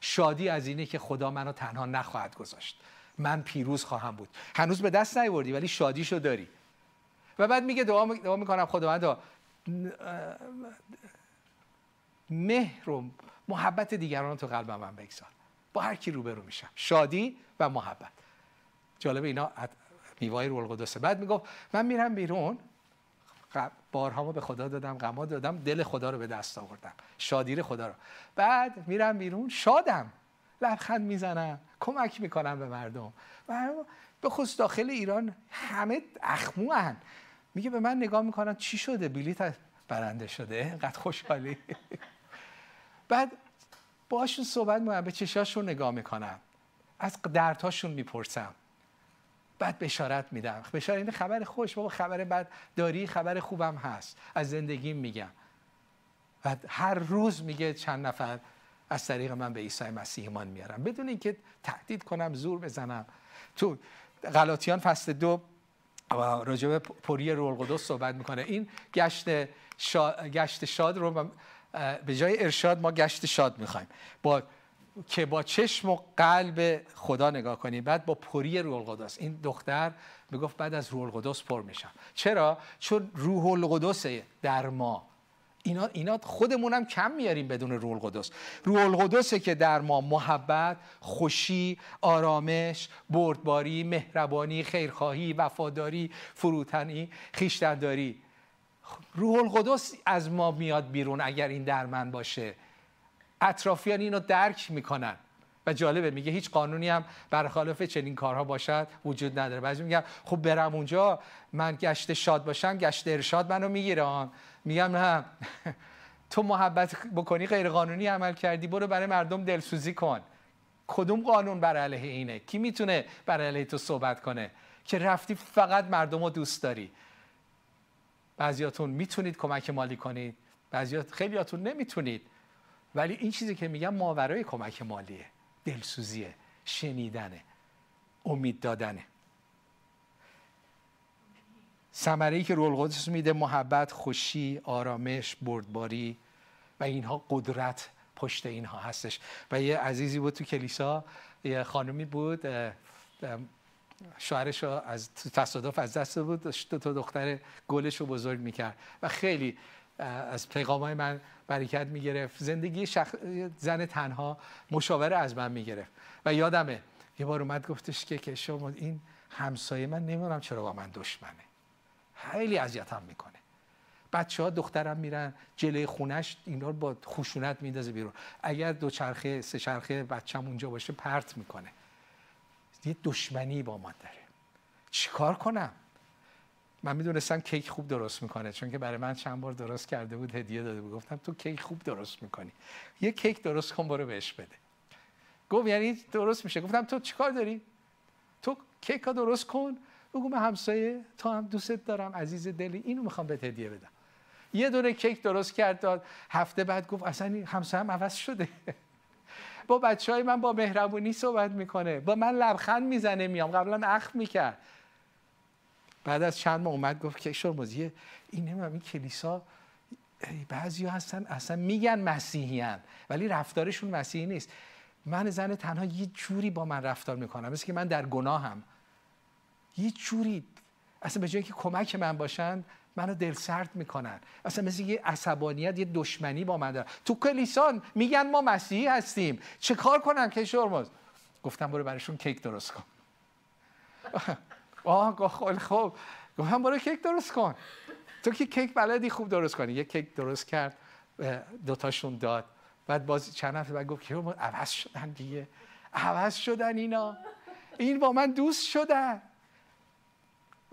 شادی از اینه که خدا منو تنها نخواهد گذاشت. من پیروز خواهم بود. هنوز به دست نیوردی ولی شادیشو داری. و بعد میگه دعا, دعا می‌کنم خداوند مهر و محبت دیگران تو قلب من بگذار. با هر کی روبرو میشم. شادی و محبت. جالب اینا میوای روح القدسه بعد می‌گفت من میرم بیرون. بارهامو به خدا دادم غما دادم دل خدا رو به دست آوردم. شادی خدا رو. بعد میرم بیرون شادم. لبخند می‌زنم کمک می‌کنم به مردم. و به خصوص داخل ایران همه اخموان. میگه به من نگاه می‌کنن چی شده؟ بلیت برنده شده. اینقدر خوشحالی. بعد باشون صحبت می‌کنم به چشاشون نگاه می‌کنم. از دردهاشون می‌پرسم. بعد بشارت میدم. بشارت این خبر خوش. بابا خبر بعد داری خبر خوبم هست. از زندگیم میگم. و هر روز میگه چند نفر از طریق من به عیسی مسیح ایمان میارم بدون اینکه تهدید کنم زور بزنم. تو غلاطیان فصل دو راجع به پری روح القدس صحبت می‌کنه. این گشت شاد, گشت شاد رو به جای ارشاد ما گشت شاد می‌خوایم. با که با چشم و قلب خدا نگاه کنیم بعد با پری روح القدس. این دختر می‌گفت بعد از روح القدس پر میشم. چرا؟ چون روح القدس در ما. اینا, اینا خودمونم کم میاریم بدون روح القدس. روح القدسه که در ما محبت خوشی آرامش بردباری مهربانی خیرخواهی وفاداری فروتنی خیشتنداری. روح القدس از ما میاد بیرون اگر این در من باشه. اطرافیان اینو درک می‌کنن. و جالبه میگه هیچ قانونی هم برخلاف چنین کارها باشد وجود نداره. بعضی میگم خب برم اونجا من گشت شاد باشم گشت ارشاد منو می‌گیرم میگم نه. تو محبت بکنی غیر قانونی عمل کردی برو برای مردم دلسوزی کن. کدوم قانون بر علیه اینه؟ کی می‌تونه بر علیه تو صحبت کنه؟ که رفتی فقط مردم رو دوست داری. بعضیاتون می‌تونید کمک مالی کنید بعضیات خیلیاتون نمی‌تونید. ولی این چیزی که میگم ماورای کمک مالیه. دلسوزیه شنیدنه امید دادنه. ثمره که رول القدس میده محبت خوشی آرامش بردباری و اینها قدرت پشت اینها هستش. و یه عزیزی بود تو کلیسا یه خانمی بود شوهرش از تصادف از دست بود تا دختر گلش رو بزرگ می‌کرد و خیلی از پیغام های من برکت می‌گرفت. زندگی شخ... زن تنها مشاوره از من می‌گرفت. و یادمه یه بار اومد گفتش که که این همسایه من نمی‌دونم چرا با من دشمنه. خیلی اذیتم می‌کنه. بچه ها دخترم میرن جلوی خونش اینا رو با خشونت میندازه بیرون. اگر دو چرخه سه چرخه بچم اونجا باشه پرت می‌کنه. یه دشمنی با ما داره. چیکار کنم؟ من می‌دونستم کیک خوب درست می‌کنه چون که برای من چند بار درست کرده بود هدیه داده بود. گفتم تو کیک خوب درست می‌کنی. یه کیک درست کن برو بهش بده. گفت یعنی درست میشه. گفتم تو چیکار داری؟ تو کیک ها درست کن. بگو من همسایه تو هم دوستت دارم عزیز دلی. اینو می‌خوام بهت هدیه بدم. یه دونه کیک درست کرد داد. هفته بعد گفت اصلا همسایه هم عوض شده. با بچه های من با مهربونی صحبت می‌کنه. با من لبخند می‌زنه میام. قبلا اخ می‌کرد. بعد از چند ماه اومد گفت که شرمزیه این نمی‌دونم این کلیسا بعضی هستن اصلا میگن مسیحیان ولی رفتارشون مسیحی نیست. من زن تنها یه جوری با من رفتار می‌کنم مثل که من در گناهم. یه جوری اصلا به جایی که کمک من باشن منو دل سرد می‌کنن. اصلا مثل یه عصبانیت یه دشمنی با من دارن. تو کلیسان میگن ما مسیحی هستیم. چه کار کنم که شرمز؟ گفتم برو براشون کیک درست کن. آه خیلی خوب. گفتم برو کیک درست کن. تو که کیک بلدی خوب درست کنی. یه کیک درست کرد دوتاشون داد. بعد باز چند هفته بعد گفت که عوض شدن دیگه. عوض شدن اینا. این با من دوست شدن.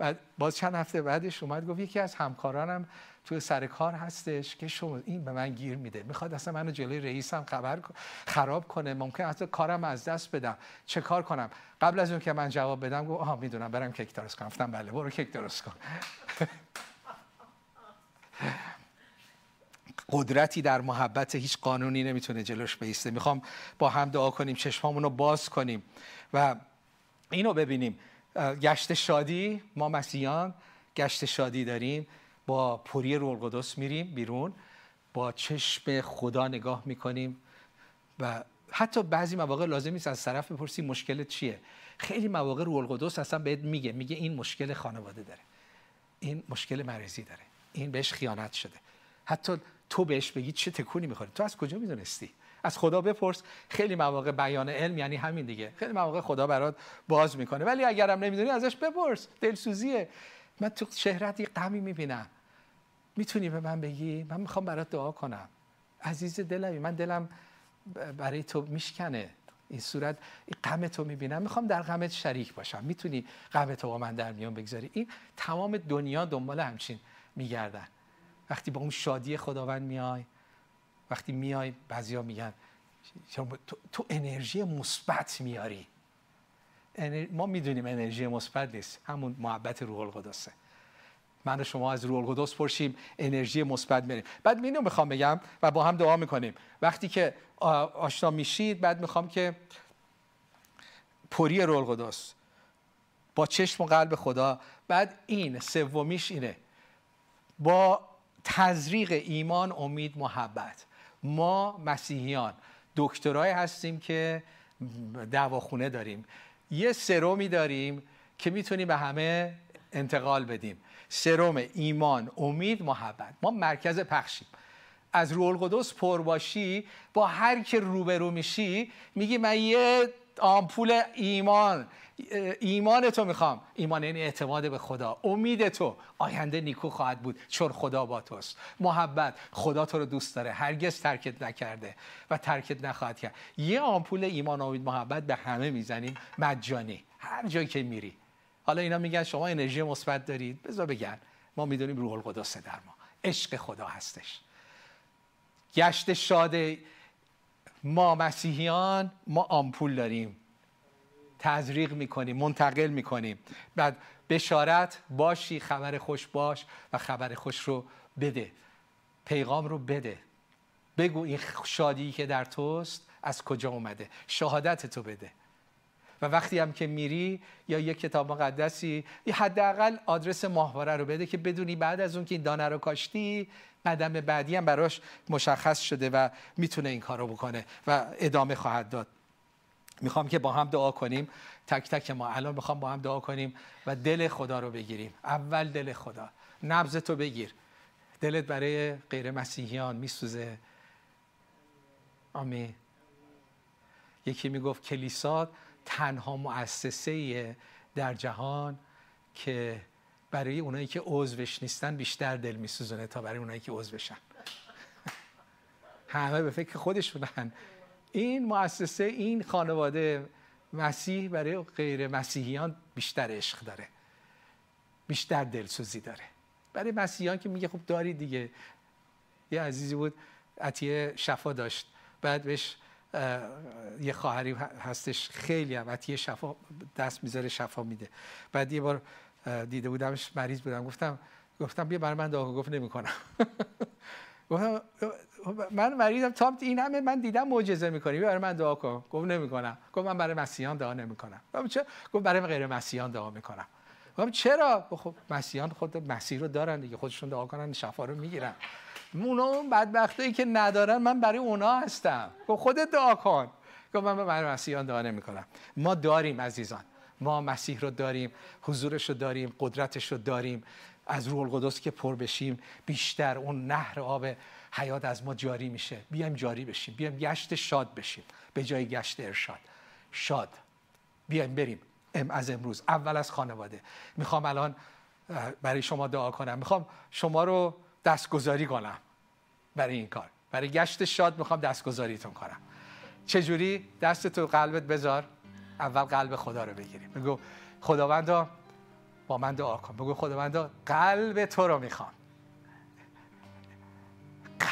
بعد باز چند هفته بعدش اومد گفت یکی از همکارانم تو سر کار هستش که شما این به من گیر میده می‌خواد اصلا منو جلوی رئیسم خبر خراب کنه ممکن اصلا کارم از دست بدم. چه کار کنم؟ قبل از اون که من جواب بدم گفت آها می‌دونم برم کیک درست کنم. گفتم بله برو کیک درست کن. قدرتی در محبت هیچ قانونی نمی‌تونه جلوش بیسته. می‌خوام با هم دعا کنیم چشمامون باز کنیم و اینو ببینیم. گشت شادی ما مسیحیان گشت شادی داریم با پوری روح القدس میریم بیرون با چشم خدا نگاه می‌کنیم و حتی بعضی مواقع لازم نیست از طرف بپرسی مشکل چیه. خیلی مواقع روح القدس اصلا بهت میگه میگه این مشکل خانواده داره این مشکل مریضی داره این بهش خیانت شده. حتی تو بهش بگی چه تکونی می‌خوری؟ تو از کجا می‌دونستی؟ از خدا بپرس. خیلی مواقع بیان علم یعنی همین دیگه. خیلی مواقع خدا برات باز می‌کنه. ولی اگرم نمی‌دونی ازش بپرس. دلسوزیه. من تو شهرت یه غمی می‌بینم. می‌تونی به من بگی؟ من می‌خوام برات دعا کنم. عزیز دلمی من دلم برای تو میشکنه. این صورت غم تو می‌بینم. می‌خوام در غمت شریک باشم. می‌تونی غم تو با من در میان بگذاری. این تمام دنیا دنبال همچین میگردن. وقتی با اون شادی خداوند میای وقتی میای بعضیا میگن تو, انرژی مثبت میاری. ما می‌دونیم انرژی مثبت نیست. همون محبت روح القدسه. من و شما از روح القدس پرشیم انرژی مثبت میریم بعد اینو می‌خوام بگم و با هم دعا می‌کنیم. وقتی که آشنا میشید بعد می‌خوام که پری روح القدس. با چشم و قلب خدا. بعد این سومیش اینه. با تزریق ایمان امید محبت. ما مسیحیان. دکترای هستیم که دواخونه داریم. یه سرومی داریم که می‌تونیم به همه انتقال بدیم. سروم ایمان امید محبت. ما مرکز پخشیم. از روح القدس پر باشی با هر که روبرو میشی میگی من یه آمپول ایمان ایمان تو می‌خوام. ایمان یعنی اعتماد به خدا. امید تو. آینده نیکو خواهد بود. چون خدا با توست. محبت. خدا تو رو دوست داره. هرگز ترکت نکرده و ترکت نخواهد کرد. یه آمپول ایمان امید محبت به همه می‌زنیم. مجانی. هر جایی که میری. حالا اینا میگن شما انرژی مثبت دارید. بذار بگن. ما می‌دونیم روح القدس در ما. عشق خدا هستش. گشت شاده ما مسیحیان ما آمپول داریم. تزریق می‌کنیم منتقل می‌کنیم بعد بشارت باشی خبر خوش باش و خبر خوش رو بده. پیغام رو بده. بگو این شادی که در توست از کجا اومده. شهادت تو بده. و وقتی هم که میری یا یک کتاب مقدسی حداقل آدرس ماهواره رو بده که بدونی بعد از اون که این دانه رو کاشتی قدم بعدی هم براش مشخص شده و می‌تونه این کار رو بکنه و ادامه خواهد داد. می‌خوام که با هم دعا کنیم. تک تک ما الان می‌خوام با هم دعا کنیم و دل خدا رو بگیریم. اول دل خدا. نبض تو بگیر. دلت برای غیر مسیحیان میسوزه. آمین. یکی می‌گفت کلیسا تنها مؤسسه در جهان که برای اونایی که عضوش نیستن بیشتر دل میسوزونه تا برای اونایی که عضوشن. همه به فکر خودشونن. این مؤسسه این خانواده مسیح برای غیر مسیحیان بیشتر عشق داره بیشتر دلسوزی داره. برای مسیحیان که میگه خب داری دیگه. یه عزیزی بود عطیه شفا داشت. بعد بهش یه خواهری هستش. خیلی هم عطیه شفا دست می‌ذاره شفا میده. بعد یه بار دیده بودمش مریض بودم. گفتم گفتم بیا برای من دعا گفت نمی‌کنم. گفتم من مریضم. تا این همه من دیدم معجزه می‌کنی. برای من دعا کن. گفت نمی‌کنم. گفت من برای مسیحیان دعا نمی‌کنم. گفت برای غیر مسیحیان دعا می‌کنم. گفتم چرا؟ خب مسیحیان خود مسیح رو دارن دیگه. خودشون دعا کنن شفا رو می‌گیرن. اون بدبختایی که ندارن من برای اونا هستم. گفت خودت دعا کن. گفت من برای مسیحیان دعا نمی‌کنم. ما داریم عزیزان. ما مسیح رو داریم حضورش رو داریم قدرتش رو داریم. از روح القدس که پر بشیم بیشتر اون نهر آب حیات از ما جاری میشه. بیایم جاری بشیم. بیایم گشت شاد بشیم. به جای گشت ارشاد. شاد. بیایم بریم. ام از امروز. اول از خانواده. می‌خوام الان برای شما دعا کنم. می‌خوام شما رو دستگذاری کنم برای این کار. برای گشت شاد می‌خوام دستگذاریتون کنم. چجوری؟ دست تو قلبت بذار. اول قلب خدا رو بگیریم. بگو خداوندا با من دعا کن. بگو خداوندا قلب تو رو می‌خوام.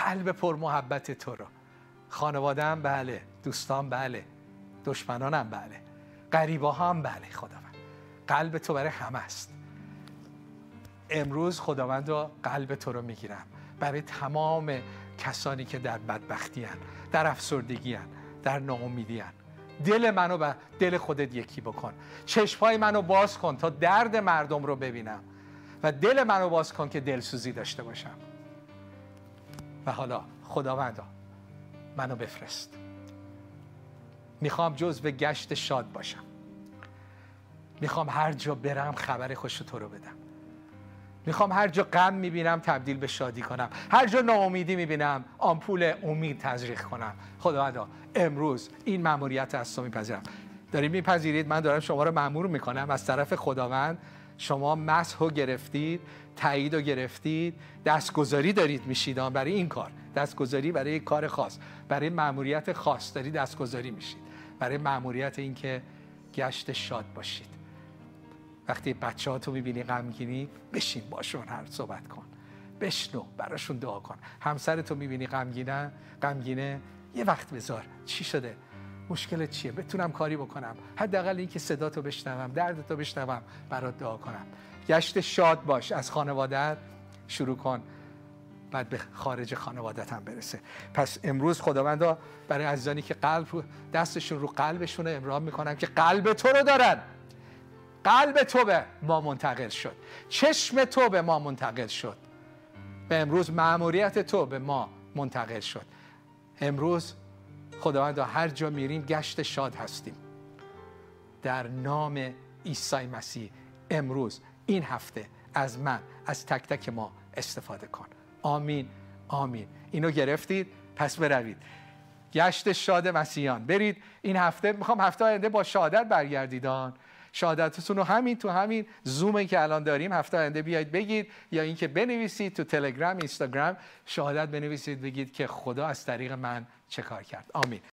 قلب پر محبت تو رو. خانوادم بله دوستان بله دشمنانم بله قریبا هم بله خداوند. قلب تو برای همه است. امروز خداوند قلب تو رو می‌گیرم. برای تمام کسانی که در بدبختی هن، در افسردگی هن، در ناامیدی هن. دل منو به دل خودت یکی بکن. چشمای منو باز کن تا درد مردم رو ببینم. و دل منو باز کن که دلسوزی داشته باشم. حالا خداوندا منو بفرست. می‌خوام جزو گشت شاد باشم. می‌خوام هر جا برم خبر خوش تو رو بدم. می‌خوام هر جا غم می‌بینم تبدیل به شادی کنم. هر جا ناامیدی می‌بینم آمپول امید تزریق کنم. خداوندا امروز این مأموریت از تو میپذیرم. دارید میپذیرید؟ من دارم شما رو مأمور می‌کنم از طرف خداوند. شما مسح و گرفتید تایید و گرفتید دستگذاری دارید میشید برای این کار. دستگذاری برای کار خاص برای مأموریت خاص دارید دستگذاری میشید. برای مأموریت اینکه گشت شاد باشید. وقتی بچه ها تو می‌بینی غمگینی بشین باشون هر صحبت کن. بشنو براشون دعا کن. همسر تو می‌بینی غمگینه غمگینه یه وقت بذار. چی شده؟ مشکل چیه؟ بتونم کاری بکنم. حداقل اینکه صدا تو بشنوم درد تو بشنوم برات دعا کنم. گشت شاد باش. از خانوادت شروع کن. بعد به خارج خانوادت هم برسه. پس امروز خداوندا برای عزیزانی که قلب دستشون رو قلبشون رو امرام می‌کنم که قلب تو رو دارن. قلب تو به ما منتقل شد. چشم تو به ما منتقل شد. و امروز معموریت تو به ما منتقل شد. امروز خداوند هر جا میریم گشت شاد هستیم. در نام عیسی مسیح امروز این هفته از من از تک تک ما استفاده کن. آمین آمین. اینو گرفتید پس بروید. گشت شاد مسیحیان. برید این هفته می‌خوام هفته آینده با شهادت برگردیدان. شهادتتون رو همین تو همین زومی که الان داریم هفته آینده بیاید بگید یا اینکه بنویسید تو تلگرام اینستاگرام. شهادت بنویسید بگید که خدا از طریق من چه کار کرد. آمین.